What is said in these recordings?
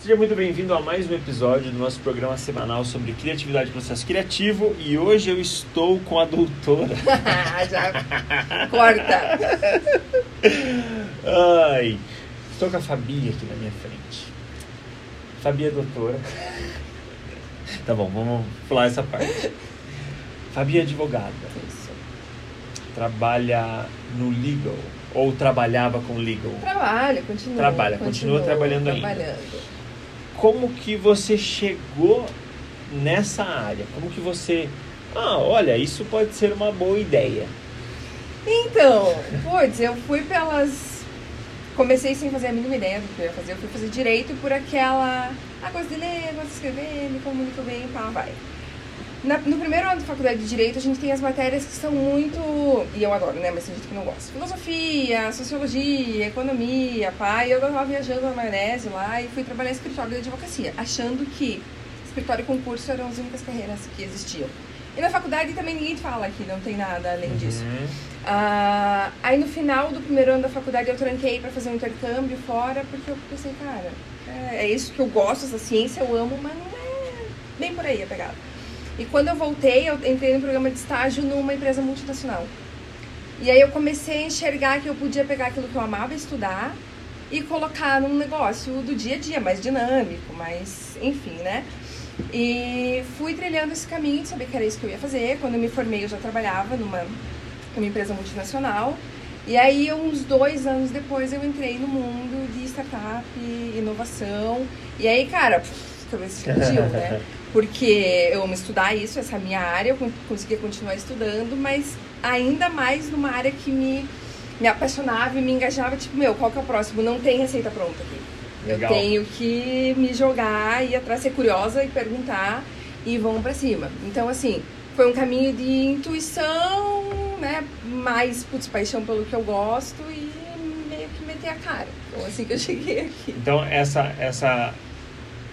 Seja muito bem-vindo a mais um episódio do nosso programa semanal sobre criatividade e processo criativo. E hoje eu estou com a doutora. Já corta. Ai, estou com a Fabi aqui na minha frente. Fabi é doutora. Tá bom, vamos pular essa parte. Fabi é advogada. Isso. Trabalha no legal. Ou trabalhava com legal. Trabalha, continua. Trabalha, continua trabalhando ainda. trabalhando. Como que você chegou nessa área? Como que você. Ah, olha, isso pode ser uma boa ideia. Então, putz, eu fui pelas. Comecei sem fazer a mínima ideia do que eu ia fazer. Eu fui fazer direito por aquela. Ah, gosto de ler, gosto de escrever, me comunico bem, pá, vai. Na- no primeiro ano da faculdade de Direito, a gente tem as matérias que são muito. E eu adoro, né? Mas tem gente que não gosta. Filosofia, sociologia, economia. E eu tava viajando na maionese lá e fui trabalhar em escritório de advocacia, achando que escritório e concurso eram as únicas carreiras que existiam. E na faculdade também ninguém fala que não tem nada além disso. Uhum. Ah, aí no final do primeiro ano da faculdade eu tranquei pra fazer um intercâmbio fora, porque eu pensei, cara, é, é isso que eu gosto, essa ciência eu amo, mas não é bem por aí a pegada. E quando eu voltei, eu entrei no programa de estágio numa empresa multinacional. E aí eu comecei a enxergar que eu podia pegar aquilo que eu amava estudar e colocar num negócio do dia a dia, mais dinâmico, mais, enfim, né? E fui trilhando esse caminho de saber que era isso que eu ia fazer. Quando eu me formei, eu já trabalhava numa, numa empresa multinacional. E aí, uns dois anos depois, eu entrei no mundo de startup, inovação. E aí, cara, pff, cabeça explodiu, né? Porque eu amo estudar isso, essa é a minha área, eu con- conseguia continuar estudando, mas ainda mais numa área que me, me apaixonava e me engajava, tipo, meu, qual que é o próximo? Não tem receita pronta aqui. Legal. Eu tenho que me jogar, ir atrás, ser curiosa e perguntar e vamos pra cima. Então, assim, foi um caminho de intuição, né? Mais, putz, paixão pelo que eu gosto e meio que meter a cara. Então, assim que eu cheguei aqui. Então, essa, essa.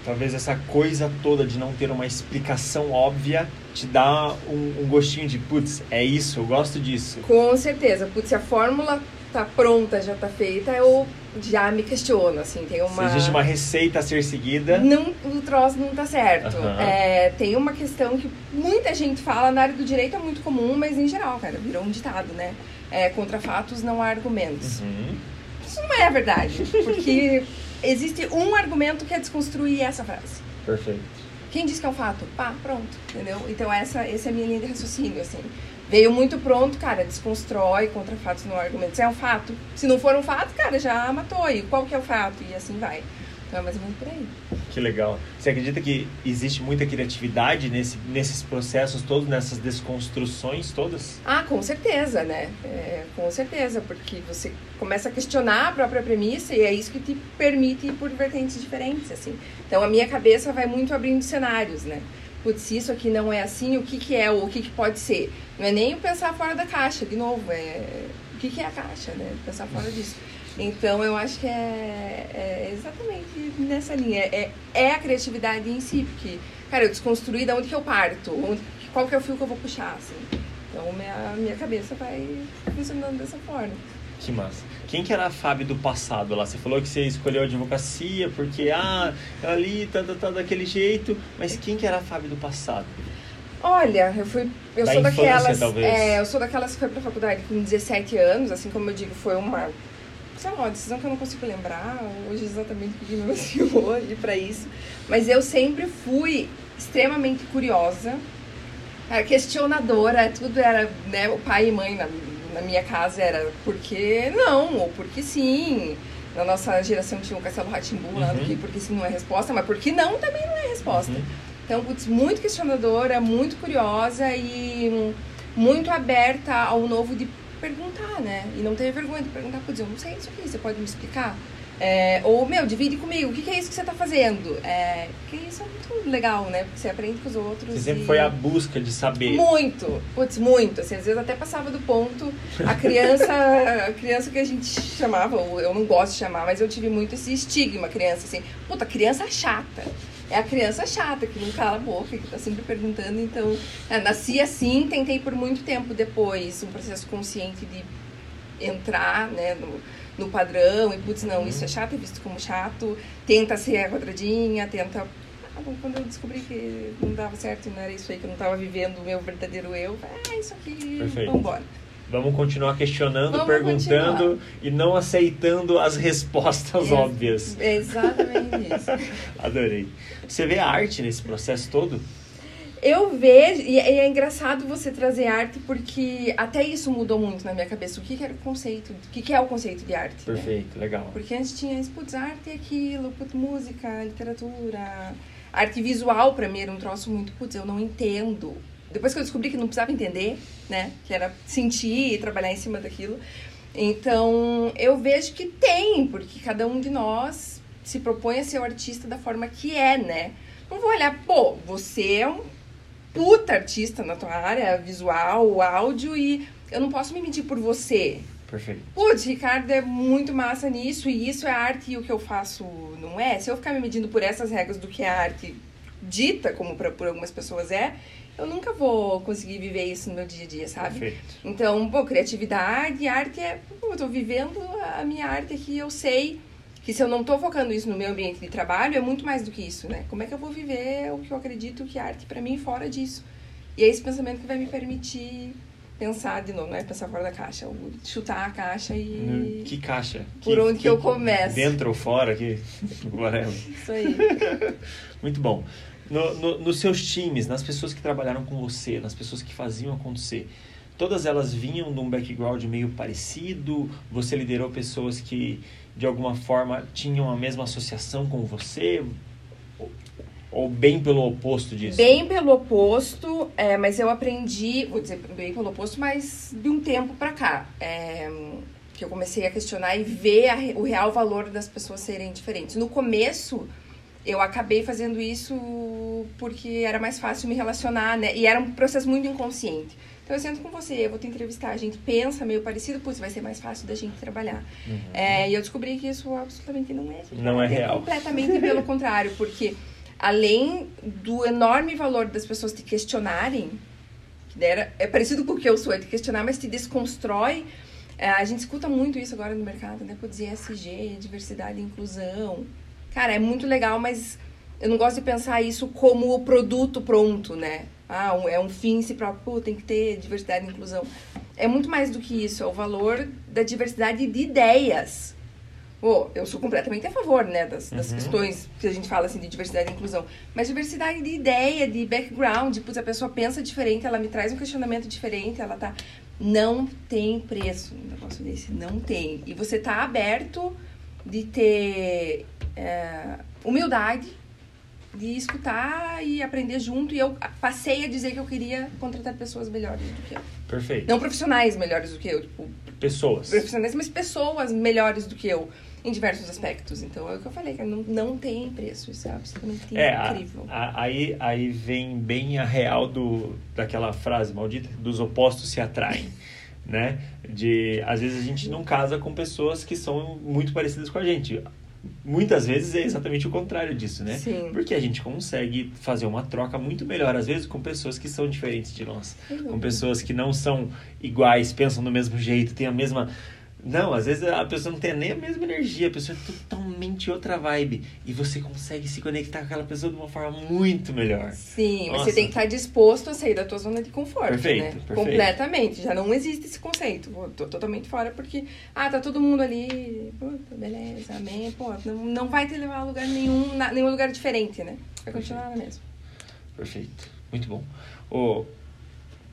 Talvez essa coisa toda de não ter uma explicação óbvia te dá um, um gostinho de, putz, é isso, eu gosto disso. Com certeza. Putz, se a fórmula tá pronta, já tá feita, eu já me questiono, assim, tem uma... Se existe uma receita a ser seguida. Não, o troço não tá certo. É, tem uma questão que muita gente fala, na área do direito é muito comum, mas em geral, cara, virou um ditado, né? É, contra fatos não há argumentos. Uhum. Isso não é verdade, porque existe um argumento que é desconstruir essa frase. Perfeito. Quem diz que é um fato? Pá, pronto, entendeu? Então essa, essa é a minha linha de raciocínio, assim. Veio muito pronto, cara, desconstrói contra fatos não há argumentos. É um fato. Se não for um fato, cara, já matou. E qual que é o fato? E assim vai. Então é mais ou menos por aí. Que legal. Você acredita que existe muita criatividade nesse, nesses processos todos, nessas desconstruções todas? Ah, com certeza, né? É, com certeza, porque você começa a questionar a própria premissa e é isso que te permite ir por vertentes diferentes, assim. Então a minha cabeça vai muito abrindo cenários, né? Putz, se isso aqui não é assim, o que que é ou o que que pode ser? Não é nem pensar fora da caixa, de novo, é o que que é a caixa, né? Pensar fora disso. Então eu acho que é, é exatamente nessa linha. É, é a criatividade em si, porque, cara, eu desconstruí da onde que eu parto, onde, qual que é o fio que eu vou puxar, assim. Então minha, minha cabeça vai funcionando dessa forma. Que massa. Quem que era a Fábio do passado lá? Você falou que você escolheu a advocacia porque, ah, ali tá, tá, tá daquele jeito, mas quem que era a Fábio do passado? Olha, eu fui. Eu Da sou infância, daquelas. talvez. É, eu sou daquelas que foi pra faculdade com 17 anos, assim como eu digo, foi uma. Sei lá, uma decisão que eu não consigo lembrar hoje exatamente o que me emocionou ir pra isso. Mas eu sempre fui extremamente curiosa, era questionadora, tudo era, né, o pai e mãe na, na minha casa era porque não, ou porque sim. Na nossa geração tinha o Castelo Ratimbu lá, Uhum. do que porque sim não é resposta, mas porque não também não é resposta. Uhum. Então, putz, muito questionadora, muito curiosa e hum, muito aberta ao novo de perguntar, né? E não ter vergonha de perguntar, putz, eu não sei isso aqui, você pode me explicar? É, ou, meu, divide comigo, o que, que é isso que você tá fazendo? É, porque isso é muito legal, né? Porque você aprende com os outros. Você sempre e- foi à busca de saber. Muito, putz, muito. Assim, às vezes até passava do ponto. A criança, a criança que a gente chamava, ou eu não gosto de chamar, mas eu tive muito esse estigma, criança, assim, puta, criança chata. É a criança chata, que não cala a boca, que tá sempre perguntando. Então, é, nasci assim, tentei por muito tempo depois um processo consciente de entrar, né, no, no padrão e, putz, não, isso é chato, é visto como chato, tenta ser quadradinha, tenta... Ah, bom, quando eu descobri que não dava certo e não era isso aí, que eu não estava vivendo o meu verdadeiro eu, ah, isso aqui, Perfeito. vambora. Vamos continuar questionando, Vamos perguntando continuar. e não aceitando as respostas Ex- óbvias. É exatamente isso. Adorei. Você vê a arte nesse processo todo? Eu vejo, e é, é engraçado você trazer arte, porque até isso mudou muito na minha cabeça. O que, que era o conceito, o que, que é o conceito de arte? né? Perfeito, legal. Porque antes tinha isso, putz, arte é aquilo, putz, música, literatura. Arte visual pra mim era um troço muito, putz, eu não entendo. Depois que eu descobri que não precisava entender, né? Que era sentir e trabalhar em cima daquilo. Então, eu vejo que tem, porque cada um de nós se propõe a ser o artista da forma que é, né? Não vou olhar, pô, você é um puta artista na tua área visual, áudio, e eu não posso me medir por você. Perfeito. Putz, Ricardo é muito massa nisso, e isso é arte e o que eu faço não é. Se eu ficar me medindo por essas regras do que a arte dita, como pra, por algumas pessoas é, eu nunca vou conseguir viver isso no meu dia a dia, sabe? Perfeito. Então, pô, criatividade, arte é. Pô, eu tô vivendo a minha arte aqui, eu sei que se eu não tô focando isso no meu ambiente de trabalho, é muito mais do que isso, né? Como é que eu vou viver o que eu acredito que é arte pra mim fora disso? E é esse pensamento que vai me permitir pensar de novo, não é pensar fora da caixa, chutar a caixa e. Que caixa? Por onde que eu começo? Dentro ou fora? Que... Isso aí. Muito bom. No, no- nos seus times, nas pessoas que trabalharam com você, nas pessoas que faziam acontecer, todas elas vinham de um background meio parecido? Você liderou pessoas que, de alguma forma, tinham a mesma associação com você? Ou- bem pelo oposto disso? Bem pelo oposto, é, mas eu aprendi, vou dizer bem pelo oposto, mas de um tempo pra cá. É, que eu comecei a questionar e ver a o real valor das pessoas serem diferentes. No começo, eu acabei fazendo isso porque era mais fácil me relacionar, né? E era um processo muito inconsciente. Então eu sento com você, eu vou te entrevistar, a gente pensa meio parecido, putz, vai ser mais fácil da gente trabalhar. É, e eu descobri que isso absolutamente não é. Não é real. Completamente pelo contrário, porque além do enorme valor das pessoas te questionarem, que dera, é parecido com o que eu sou, é te questionar, mas te desconstrói. É, a gente escuta muito isso agora no mercado, né? Putz, ESG, diversidade e inclusão. Cara, é muito legal, mas eu não gosto de pensar isso como o produto pronto, né? Ah, um- é um fim em si próprio, tem que ter diversidade e inclusão. É muito mais do que isso, é o valor da diversidade de ideias. Pô, eu sou completamente a favor, né, das, das Uhum. questões que a gente fala assim de diversidade e inclusão. Mas diversidade de ideia, de background, putz, a pessoa pensa diferente, ela me traz um questionamento diferente, ela tá. Não tem preço um negócio desse, não tem. E você tá aberto de ter é, humildade, de escutar e aprender junto. E eu passei a dizer que eu queria contratar pessoas melhores do que eu. Perfeito. Não profissionais melhores do que eu, tipo, Pessoas. profissionais, mas pessoas melhores do que eu em diversos aspectos. Então é o que eu falei, cara, não, não tem preço. Isso é absolutamente É, a- incrível. a- aí, aí vem bem a real do, daquela frase maldita, dos opostos se atraem, né? De, às vezes a gente não casa com pessoas que são muito parecidas com a gente. Muitas vezes é exatamente o contrário disso, né? Sim. Porque a gente consegue fazer uma troca muito melhor, às vezes, com pessoas que são diferentes de nós. Com pessoas que não são iguais, pensam do mesmo jeito, têm a mesma... Não, às vezes a pessoa não tem nem a mesma energia, a pessoa é totalmente outra vibe. E você consegue se conectar com aquela pessoa de uma forma muito melhor. Sim, Nossa. você tem que estar disposto a sair da tua zona de conforto, Perfeito, né? perfeito. Completamente. Já não existe esse conceito. Pô, tô totalmente fora porque, ah, tá todo mundo ali, puta, beleza, amém. Pô, não, não vai te levar a lugar nenhum, na, nenhum lugar diferente, né? Vai continuar na mesma. Perfeito. Muito bom. O,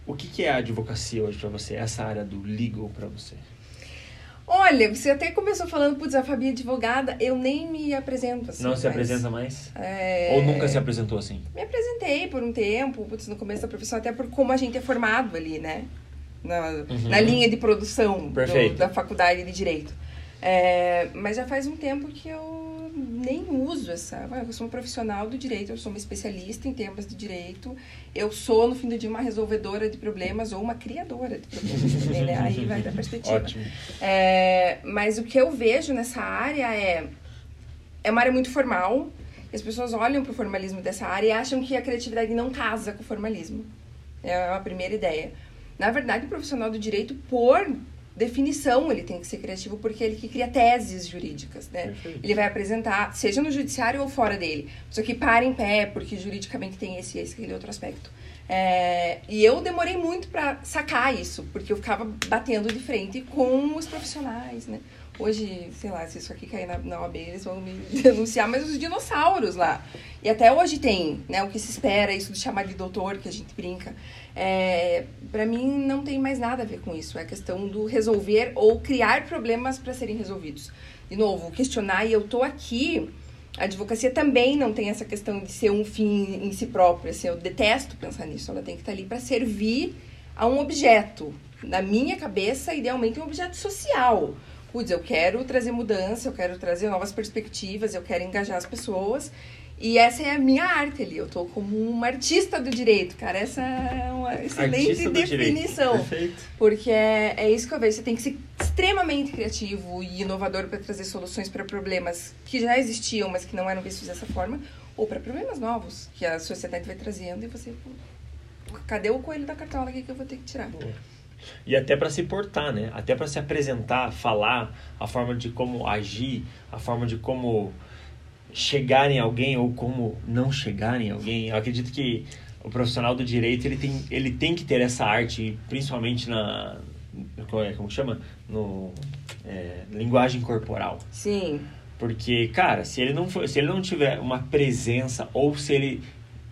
o que, que é a advocacia hoje pra você? Essa área do legal pra você? Olha, você até começou falando, putz, a Fabi é advogada, eu nem me apresento assim. não se mas, apresenta mais? é, Ou nunca se apresentou assim? Me apresentei por um tempo, putz, no começo da profissão, até por como a gente é formado ali, né? Na, Uhum. na linha de produção do- da faculdade de Direito. É, mas já faz um tempo que eu nem uso essa. Eu sou uma profissional do direito, eu sou uma especialista em temas de direito. Eu sou, no fim do dia, uma resolvedora de problemas ou uma criadora de problemas também, né? Aí vai da perspectiva. Ótimo. É, mas o que eu vejo nessa área é é uma área muito formal. As pessoas olham para o formalismo dessa área e acham que a criatividade não casa com o formalismo. É a primeira ideia. Na verdade, o profissional do direito, por definição ele tem que ser criativo porque ele que cria teses jurídicas, né? Perfeito. Ele vai apresentar, seja no judiciário ou fora dele. Isso aqui para em pé, porque juridicamente tem esse, esse, aquele outro aspecto. É, e eu demorei muito para sacar isso, porque eu ficava batendo de frente com os profissionais, né? Hoje, sei lá, se isso aqui cair na, na OAB, eles vão me denunciar, mas os dinossauros lá. E até hoje tem, né? O que se espera, isso de chamar de doutor, que a gente brinca. É, para mim, não tem mais nada a ver com isso. É questão do resolver ou criar problemas para serem resolvidos. De novo, questionar, e eu tô aqui a advocacia também não tem essa questão de ser um fim em si próprio. Assim, eu detesto pensar nisso. Ela tem que estar ali para servir a um objeto. Na minha cabeça, idealmente, um objeto social. Putz, eu quero trazer mudança, eu quero trazer novas perspectivas, eu quero engajar as pessoas. E essa é a minha arte ali. Eu tô como uma artista do direito, cara. Essa é uma excelente definição. Porque é, é isso que eu vejo. Você tem que ser extremamente criativo e inovador para trazer soluções para problemas que já existiam, mas que não eram vistos dessa forma, ou para problemas novos que a sociedade vai trazendo e você. Cadê o coelho da cartola aqui que eu vou ter que tirar? Boa. E até para se portar, né? Até para se apresentar, falar, a forma de como agir, a forma de como chegar em alguém ou como não chegar em alguém. Eu acredito que o profissional do direito ele tem, ele tem que ter essa arte, principalmente na como, é, chama no é, linguagem corporal. Sim. Porque cara, se ele não for, se ele não tiver uma presença ou se ele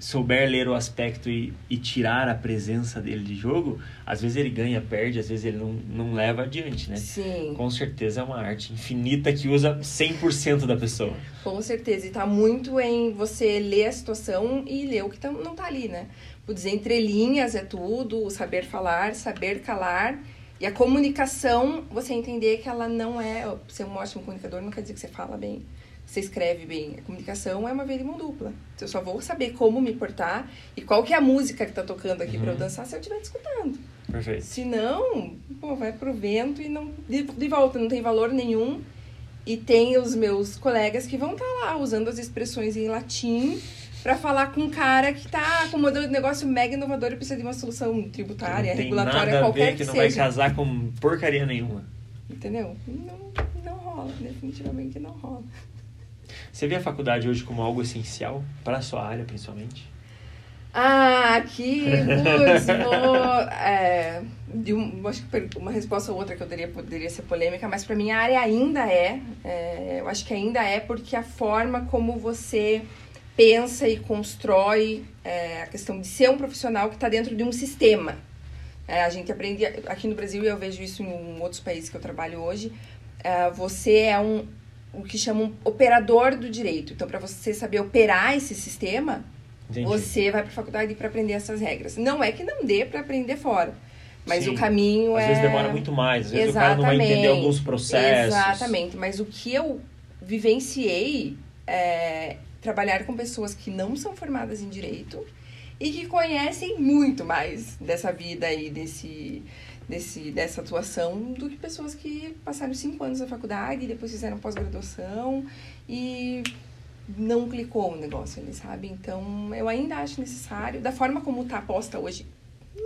souber ler o aspecto e, e, tirar a presença dele de jogo, às vezes ele ganha, perde, às vezes ele não, não leva adiante, né? Sim. Com certeza é uma arte infinita que usa 100% da pessoa. Com certeza. E tá muito em você ler a situação e ler o que tá, não tá ali, né? Vou dizer, entre linhas é tudo, o saber falar, saber calar. E a comunicação, você entender que ela não é... Ser um ótimo comunicador não quer dizer que você fala bem você escreve bem. A comunicação é uma via de mão dupla. Eu só vou saber como me portar e qual que é a música que tá tocando aqui uhum. para eu dançar se eu estiver escutando. Perfeito. Se não, pô, vai pro vento e não de, de volta, não tem valor nenhum. E tem os meus colegas que vão estar tá lá usando as expressões em latim para falar com um cara que tá com um modelo de negócio mega inovador e precisa de uma solução tributária, regulatória, qualquer que, que não seja. vai casar com porcaria nenhuma. Entendeu? Não, não rola, definitivamente não rola. Você vê a faculdade hoje como algo essencial para a sua área, principalmente? Ah, aqui, putz, é, de um, acho que uma resposta ou outra que eu daria poderia ser polêmica, mas para mim a área ainda é, é, eu acho que ainda é porque a forma como você pensa e constrói é, a questão de ser um profissional que está dentro de um sistema. É, a gente aprende aqui no Brasil e eu vejo isso em outros países que eu trabalho hoje. É, você é um o que chamam operador do direito. Então, para você saber operar esse sistema, Entendi. você vai para a faculdade para aprender essas regras. Não é que não dê para aprender fora. Mas Sim. o caminho às é. Às vezes demora muito mais, às vezes Exatamente. o cara não vai entender alguns processos. Exatamente. Mas o que eu vivenciei é trabalhar com pessoas que não são formadas em direito e que conhecem muito mais dessa vida aí, desse desse, dessa atuação do que pessoas que passaram cinco anos na faculdade e depois fizeram pós-graduação e não clicou o negócio ali, sabe? Então, eu ainda acho necessário, da forma como está posta hoje,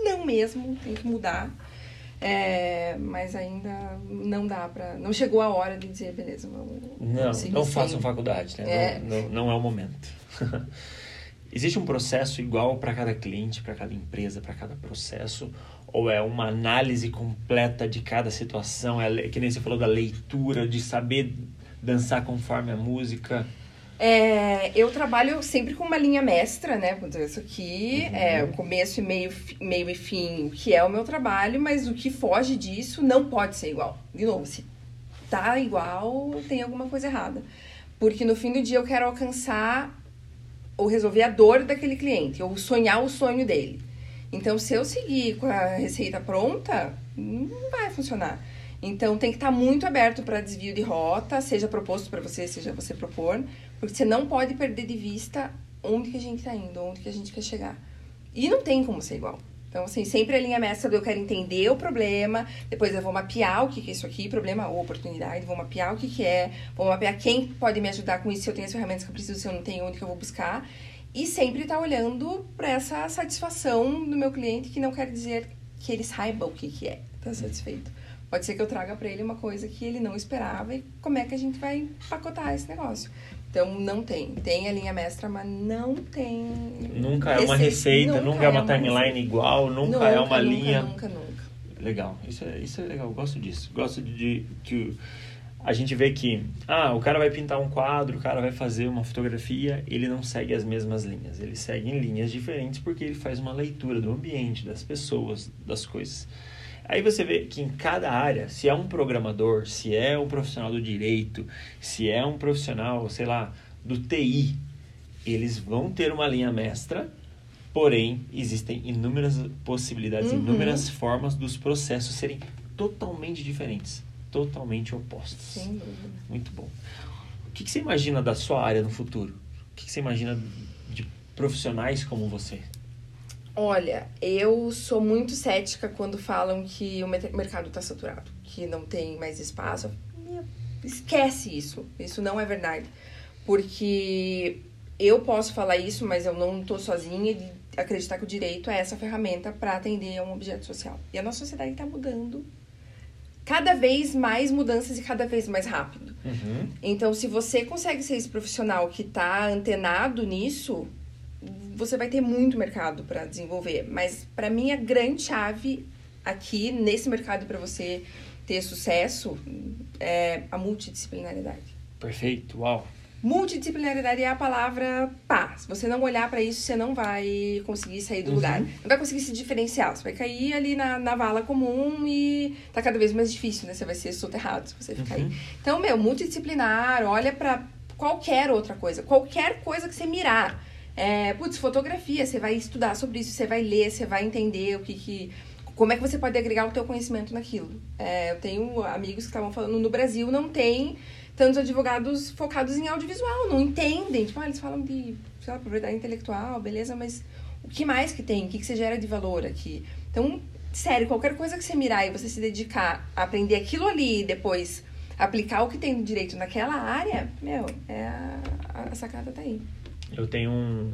não mesmo, tem que mudar. É, mas ainda não dá para não chegou a hora de dizer beleza vamos, não não façam faculdade né é. Não, não, não é o momento existe um processo igual para cada cliente para cada empresa para cada processo ou é uma análise completa de cada situação? É que nem você falou da leitura, de saber dançar conforme a música? É, eu trabalho sempre com uma linha mestra, né? Isso aqui uhum. é o começo e meio, meio e fim, que é o meu trabalho, mas o que foge disso não pode ser igual. De novo, se tá igual, tem alguma coisa errada. Porque no fim do dia eu quero alcançar ou resolver a dor daquele cliente, ou sonhar o sonho dele. Então, se eu seguir com a receita pronta, não vai funcionar. Então, tem que estar muito aberto para desvio de rota, seja proposto para você, seja você propor, porque você não pode perder de vista onde que a gente está indo, onde que a gente quer chegar. E não tem como ser igual. Então, assim, sempre a linha mestra do eu quero entender o problema, depois eu vou mapear o que, que é isso aqui, problema ou oportunidade, vou mapear o que, que é, vou mapear quem pode me ajudar com isso, se eu tenho as ferramentas que eu preciso, se eu não tenho, onde que eu vou buscar. E sempre estar tá olhando para essa satisfação do meu cliente, que não quer dizer que ele saiba o que, que é, tá satisfeito. Pode ser que eu traga para ele uma coisa que ele não esperava e como é que a gente vai empacotar esse negócio. Então, não tem. Tem a linha mestra, mas não tem. Nunca é uma receita, nunca, nunca é uma, uma timeline receita. igual, nunca, nunca, é uma nunca, linha. Nunca, nunca. Legal, isso é, isso é legal, gosto disso. Gosto de, de que a gente vê que, ah, o cara vai pintar um quadro, o cara vai fazer uma fotografia, ele não segue as mesmas linhas, ele segue em linhas diferentes porque ele faz uma leitura do ambiente, das pessoas, das coisas. Aí você vê que em cada área, se é um programador, se é um profissional do direito, se é um profissional, sei lá, do TI, eles vão ter uma linha mestra, porém existem inúmeras possibilidades, uhum. inúmeras formas dos processos serem totalmente diferentes, totalmente opostos. Sem dúvida. Muito bom. O que, você imagina da sua área no futuro? O que você imagina de profissionais como você? Olha, eu sou muito cética quando falam que o mercado está saturado, que não tem mais espaço. Esquece isso. Isso não é verdade. Porque eu posso falar isso, mas eu não estou sozinha de acreditar que o direito é essa ferramenta para atender a um objeto social. E a nossa sociedade está mudando cada vez mais mudanças e cada vez mais rápido. Uhum. Então, se você consegue ser esse profissional que está antenado nisso, você vai ter muito mercado para desenvolver. Mas para mim a grande chave aqui nesse mercado para você ter sucesso é a multidisciplinaridade. Perfeito, uau. Multidisciplinaridade é a palavra pá. Se você não olhar para isso, você não vai conseguir sair do uhum. lugar. Não vai conseguir se diferenciar. Você vai cair ali na, na vala comum e tá cada vez mais difícil, né? Você vai ser soterrado se você ficar uhum. aí. Então, meu, multidisciplinar, olha para qualquer outra coisa. Qualquer coisa que você mirar. É, putz, fotografia, você vai estudar sobre isso, você vai ler, você vai entender o que, que como é que você pode agregar o teu conhecimento naquilo. É, eu tenho amigos que estavam falando no Brasil não tem tantos advogados focados em audiovisual, não entendem. Tipo, ah, eles falam de, sei lá, propriedade intelectual, beleza, mas o que mais que tem? O que, que você gera de valor aqui? Então, sério, qualquer coisa que você mirar e você se dedicar a aprender aquilo ali e depois aplicar o que tem direito naquela área, meu, é a, a sacada tá aí. Eu tenho um.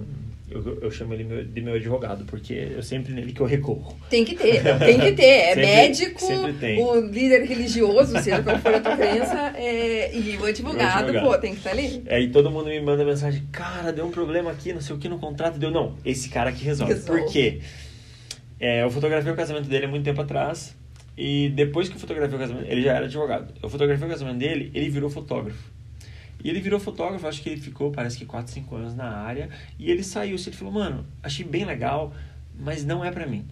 Eu, eu chamo ele de meu advogado, porque eu sempre nele que eu recorro. Tem que ter, tem que ter. É sempre, médico, sempre o líder religioso, seja qual for a tua crença, é, e o advogado, pô, tem que estar tá ali. Aí todo mundo me manda mensagem, cara, deu um problema aqui, não sei o que no contrato, deu. Não, esse cara que resolve. resolve. Por quê? É, eu fotografei o casamento dele há muito tempo atrás, e depois que eu fotografei o casamento, ele já era advogado. Eu fotografei o casamento dele, ele virou fotógrafo. E ele virou fotógrafo, acho que ele ficou, parece que 4, 5 anos na área. E ele saiu, ele falou, mano, achei bem legal, mas não é para mim.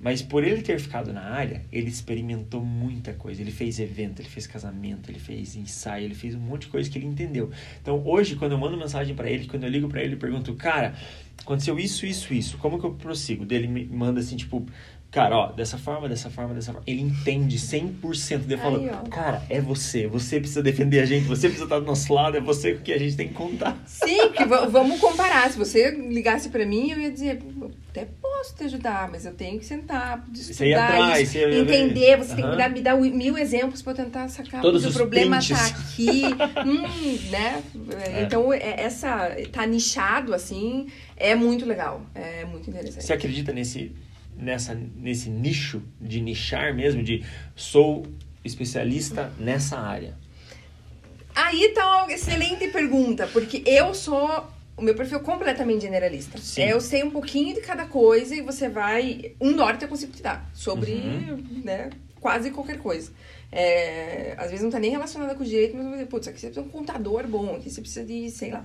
Mas por ele ter ficado na área, ele experimentou muita coisa. Ele fez evento, ele fez casamento, ele fez ensaio, ele fez um monte de coisa que ele entendeu. Então hoje, quando eu mando mensagem para ele, quando eu ligo para ele, eu pergunto, cara, aconteceu isso, isso, isso, como que eu prossigo? Dele me manda assim, tipo, Cara, ó, dessa forma, dessa forma, dessa forma. Ele entende 100%. Ele falou, cara, é você. Você precisa defender a gente. Você precisa estar do nosso lado. É você que a gente tem que contar. Sim, que vamos comparar. Se você ligasse para mim, eu ia dizer, até posso te ajudar, mas eu tenho que sentar, estudar você atrás, isso, ia entender. Você uhum. tem que dar, me dar mil exemplos para tentar sacar. Todos o problema pinches. tá aqui. hum, né? É. Então, é, essa... Tá nichado, assim, é muito legal. É muito interessante. Você acredita nesse nessa, nesse nicho de nichar mesmo, de sou especialista nessa área? Aí tá uma excelente pergunta, porque eu sou o meu perfil é completamente generalista. Sim. É, eu sei um pouquinho de cada coisa e você vai. Um norte eu consigo te dar sobre uhum. né, quase qualquer coisa. É, às vezes não tá nem relacionada com o direito, mas você putz, aqui você precisa de um contador bom, aqui você precisa de, sei lá.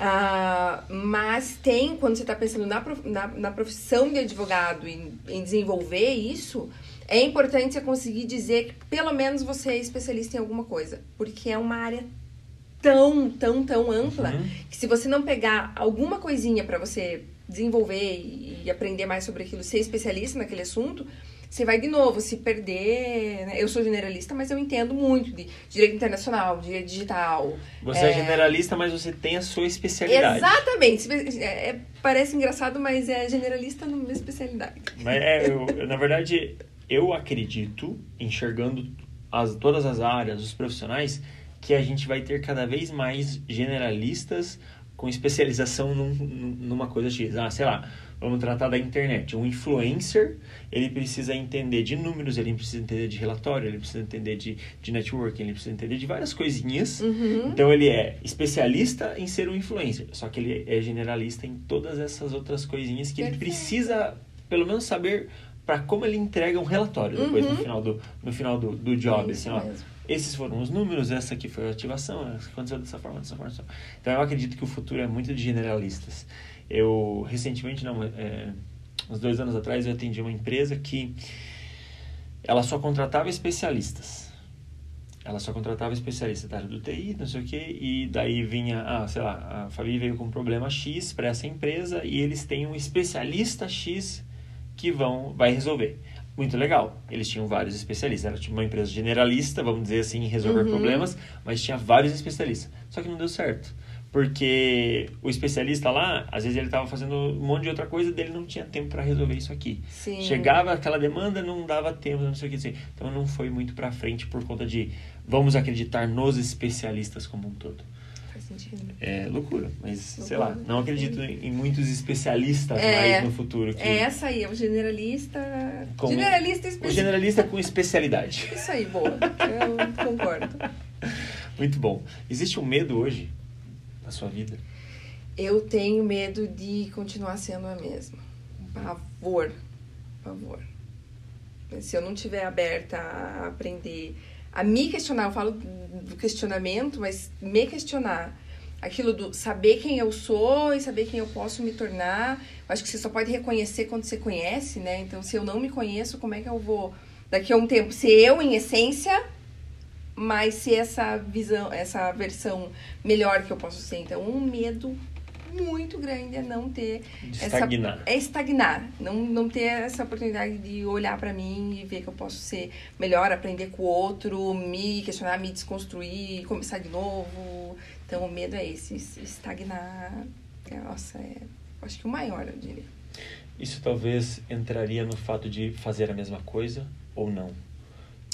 Ah, mas tem, quando você está pensando na, na, na, profissão de advogado, em, em desenvolver isso, é importante você conseguir dizer que pelo menos você é especialista em alguma coisa. Porque é uma área tão, tão, tão ampla uhum. que se você não pegar alguma coisinha para você desenvolver e, e aprender mais sobre aquilo, ser especialista naquele assunto, você vai de novo se perder. Né? Eu sou generalista, mas eu entendo muito de direito internacional, direito digital. Você é, é generalista, mas você tem a sua especialidade. Exatamente. É, é, parece engraçado, mas é generalista numa especialidade. Mas é, eu, na verdade, eu acredito, enxergando as, todas as áreas, os profissionais, que a gente vai ter cada vez mais generalistas com especialização num, numa coisa X. Ah, sei lá, vamos tratar da internet. Um influencer, ele precisa entender de números, ele precisa entender de relatório, ele precisa entender de, de networking, ele precisa entender de várias coisinhas. Uhum. Então ele é especialista em ser um influencer, só que ele é generalista em todas essas outras coisinhas que ele Perfeito. precisa, pelo menos, saber para como ele entrega um relatório depois Uhum. no final do, no final do, do job. Isso assim, ó, mesmo. Esses foram os números, essa aqui foi a ativação, aconteceu dessa forma, dessa forma, dessa forma. Então eu acredito que o futuro é muito de generalistas. Eu, recentemente, não, é, uns dois anos atrás, eu atendi uma empresa que ela só contratava especialistas. Ela só contratava especialistas da área do TI, não sei o quê, e daí vinha, ah, sei lá, a Fabi veio com um problema X para essa empresa e eles têm um especialista X que vão, vai resolver. Muito legal. Eles tinham vários especialistas. Era tipo uma empresa generalista, vamos dizer assim, em resolver Uhum. problemas, mas tinha vários especialistas. Só que não deu certo. Porque o especialista lá, às vezes ele estava fazendo um monte de outra coisa, dele não tinha tempo para resolver isso aqui. Sim. Chegava aquela demanda, não dava tempo, não sei o que dizer. Então não foi muito para frente por conta de vamos acreditar nos especialistas como um todo. Sentido. É loucura, mas sei Loucura. lá, não acredito em muitos especialistas É, mais no futuro. Que É essa aí, é o generalista. Como- Generalista O específico. generalista com especialidade. Isso aí, boa. Eu concordo. Muito bom. Existe um medo hoje na sua vida? Eu tenho medo de continuar sendo a mesma. Pavor. Pavor. Se eu não tiver aberta a aprender, a me questionar, eu falo do questionamento, mas me questionar. Aquilo do saber quem eu sou e saber quem eu posso me tornar. Eu acho que você só pode reconhecer quando você conhece, né? Então, se eu não me conheço, como é que eu vou, daqui a um tempo, ser eu em essência, mas ser essa visão, essa versão melhor que eu posso ser. Então, um medo muito grande é não ter De essa estagnar. é estagnar, não, não ter essa oportunidade de olhar pra mim e ver que eu posso ser melhor, aprender com o outro, me questionar, me desconstruir, começar de novo. Então, o medo é esse, estagnar. É, Nossa, é, acho que o maior, eu diria. Isso talvez entraria no fato de fazer a mesma coisa ou não?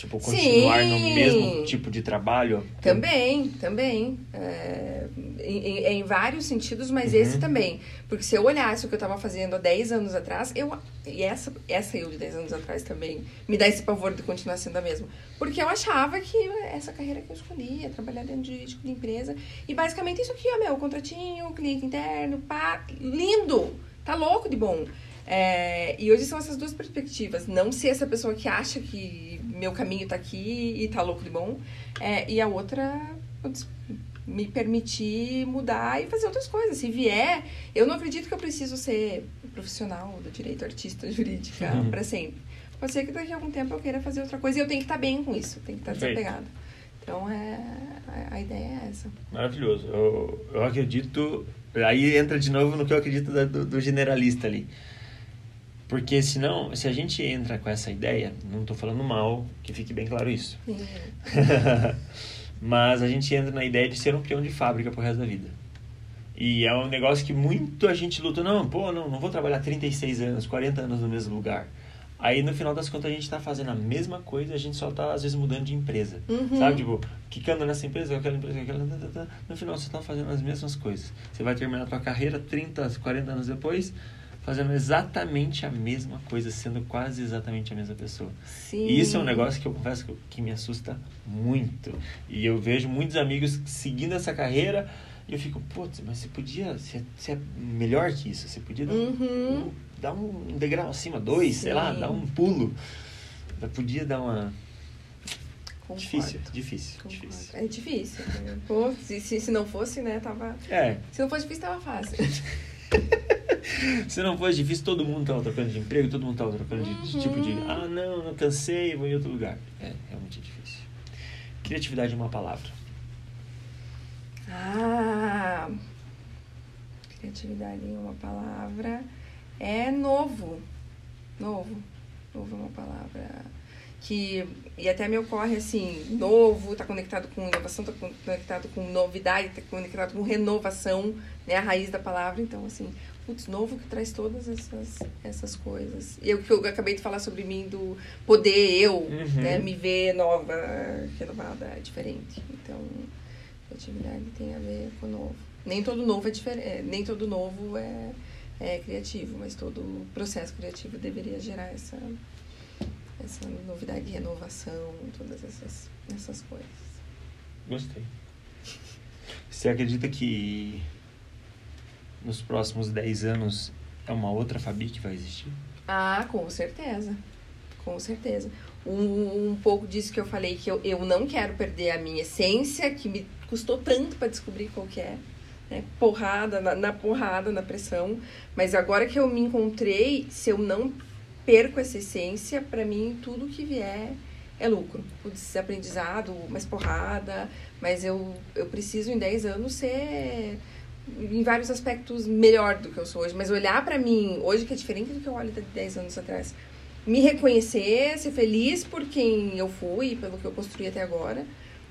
Tipo, continuar no Sim. mesmo tipo de trabalho? Também, também. É, em, em- vários sentidos, mas Uhum. esse também. Porque se eu olhasse o que eu estava fazendo há 10 anos atrás, eu. E essa, essa eu de 10 anos atrás também me dá esse pavor de continuar sendo a mesma. Porque eu achava que essa carreira que eu escolhi, é trabalhar dentro de jurídico de empresa. E basicamente isso aqui, ó, meu, contratinho, cliente interno, pá, lindo! Tá louco de bom. É, e hoje são essas duas perspectivas. Não ser essa pessoa que acha que meu caminho tá aqui e tá louco de bom. É, e a outra, me permitir mudar e fazer outras coisas. Se vier, eu não acredito que eu preciso ser profissional do direito, artista jurídica Uhum. pra sempre. Pode ser que daqui a algum tempo eu queira fazer outra coisa e eu tenho que estar bem com isso, tenho que estar Perfeito. desapegada. Então, é, a, ideia é essa. Maravilhoso. Eu, eu acredito. Aí entra de novo no que eu acredito do, do generalista ali. Porque senão, se a gente entra com essa ideia, não estou falando mal, que fique bem claro isso. Mas a gente entra na ideia de ser um peão de fábrica pro resto da vida. E é um negócio que muito a gente luta. Não, pô, não, não vou trabalhar 36 anos, 40 anos no mesmo lugar. Aí no final das contas a gente tá fazendo a mesma coisa, a gente só tá às vezes mudando de empresa. Uhum. Sabe? Tipo, quicando nessa empresa, aquela empresa, aquela. No final você tá fazendo as mesmas coisas. Você vai terminar a tua carreira 30, 40 anos depois, fazendo exatamente a mesma coisa, sendo quase exatamente a mesma pessoa. Sim. E isso é um negócio que eu confesso que, que me assusta muito. E eu vejo muitos amigos seguindo essa carreira e eu fico, putz, mas você podia ser, ser melhor que isso. Você podia dar, um- Uhum. um, dar um degrau acima, dois, sei lá, Sim. dar um pulo. Eu podia dar uma. Concordo. Difícil, difícil, Concordo. difícil. É difícil. né? Pô, se, se, se não fosse, né, tava... É, Se não fosse difícil, tava fácil. se não fosse difícil, todo mundo tava trocando de emprego, todo mundo tava trocando de, de tipo de, Uhum. ah, não, não cansei, vou em outro lugar. É, realmente é difícil. Criatividade é uma palavra. Ah, criatividade em uma palavra é novo. Novo. Novo é uma palavra que e até me ocorre assim, novo, tá conectado com inovação, tá conectado com novidade, tá conectado com renovação, né, a raiz da palavra, então assim, putz, novo que traz todas essas essas coisas. E o que eu acabei de falar sobre mim do poder eu, Uhum. né, me ver nova, renovada, diferente. Então, criatividade tem a ver com o novo. Nem todo novo é diferente, nem todo novo é, é criativo, mas todo processo criativo deveria gerar essa, essa novidade, renovação, todas essas, essas coisas. Gostei. Você acredita que nos próximos 10 anos é uma outra Fabi que vai existir? Ah, com certeza. Com certeza. Um, um pouco disso que eu falei, que eu, eu não quero perder a minha essência, que me custou tanto para descobrir qual que é. Né? Porrada, na, na porrada, na pressão. Mas agora que eu me encontrei, se eu não perco essa essência, para mim tudo que vier é lucro. Putz, aprendizado, mais porrada, mas eu, eu preciso em 10 anos ser em vários aspectos melhor do que eu sou hoje, mas olhar para mim hoje que é diferente do que eu olho de 10 anos atrás. Me reconhecer, ser feliz por quem eu fui, pelo que eu construí até agora.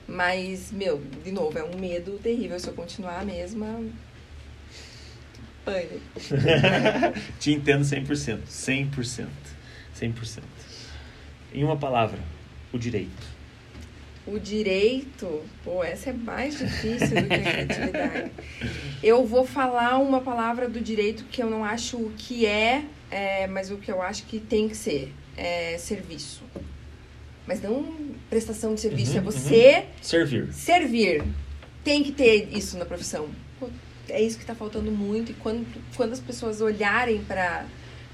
Mas, meu, de novo, é um medo terrível se eu continuar a mesma. Pânico. Te entendo 100%. 100%. 100%. Em uma palavra, o direito. O direito, pô, essa é mais difícil do que a criatividade. Eu vou falar uma palavra do direito que eu não acho o que é, é mas o que eu acho que tem que ser. É serviço. Mas não prestação de serviço, Uhum, é você uhum. Servir. servir. Tem que ter isso na profissão. Pô, É isso que está faltando muito. E quando, quando as pessoas olharem para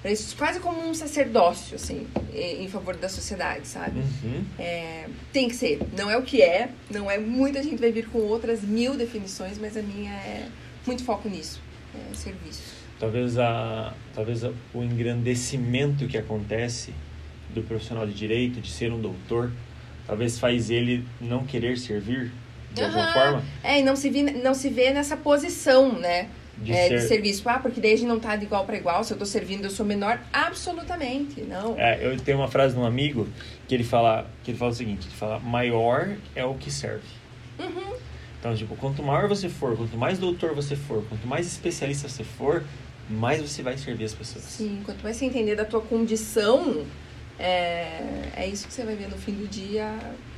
isso, quase como um sacerdócio, assim, em em favor da sociedade, sabe? Uhum. É, tem que ser. Não é o que é, não é. Muita gente vai vir com outras mil definições, mas a minha é muito foco nisso. É serviço. Talvez, a, talvez a- o engrandecimento que acontece do profissional de direito, de ser um doutor, talvez faz ele não querer servir de alguma Aham. forma. É, e não se, vi, não se vê nessa posição, né? De é, de ser- serviço. Ah, porque daí a gente não tá de igual para igual. Se eu tô servindo, eu sou menor. Absolutamente, não. É, eu tenho uma frase de um amigo que ele fala, que ele fala o seguinte, ele fala, maior é o que serve. Uhum. Então, tipo, quanto maior você for, quanto mais doutor você for, quanto mais especialista você for, mais você vai servir as pessoas. Sim, quanto mais você entender da tua condição, é, é isso que você vai ver no fim do dia.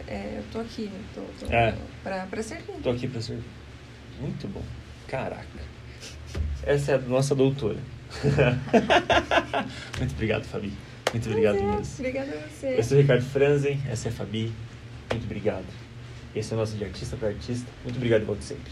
É, eu tô aqui, né? Tô, tô É. pra, pra servir. Tô aqui pra servir. Muito bom. Caraca. Essa é a nossa doutora. Muito obrigado, Fabi. Muito obrigado é, mesmo. Obrigada a você. Eu sou o Ricardo Franzen, essa é a Fabi. Muito obrigado. Esse é o nosso de artista para artista. Muito obrigado e volte sempre.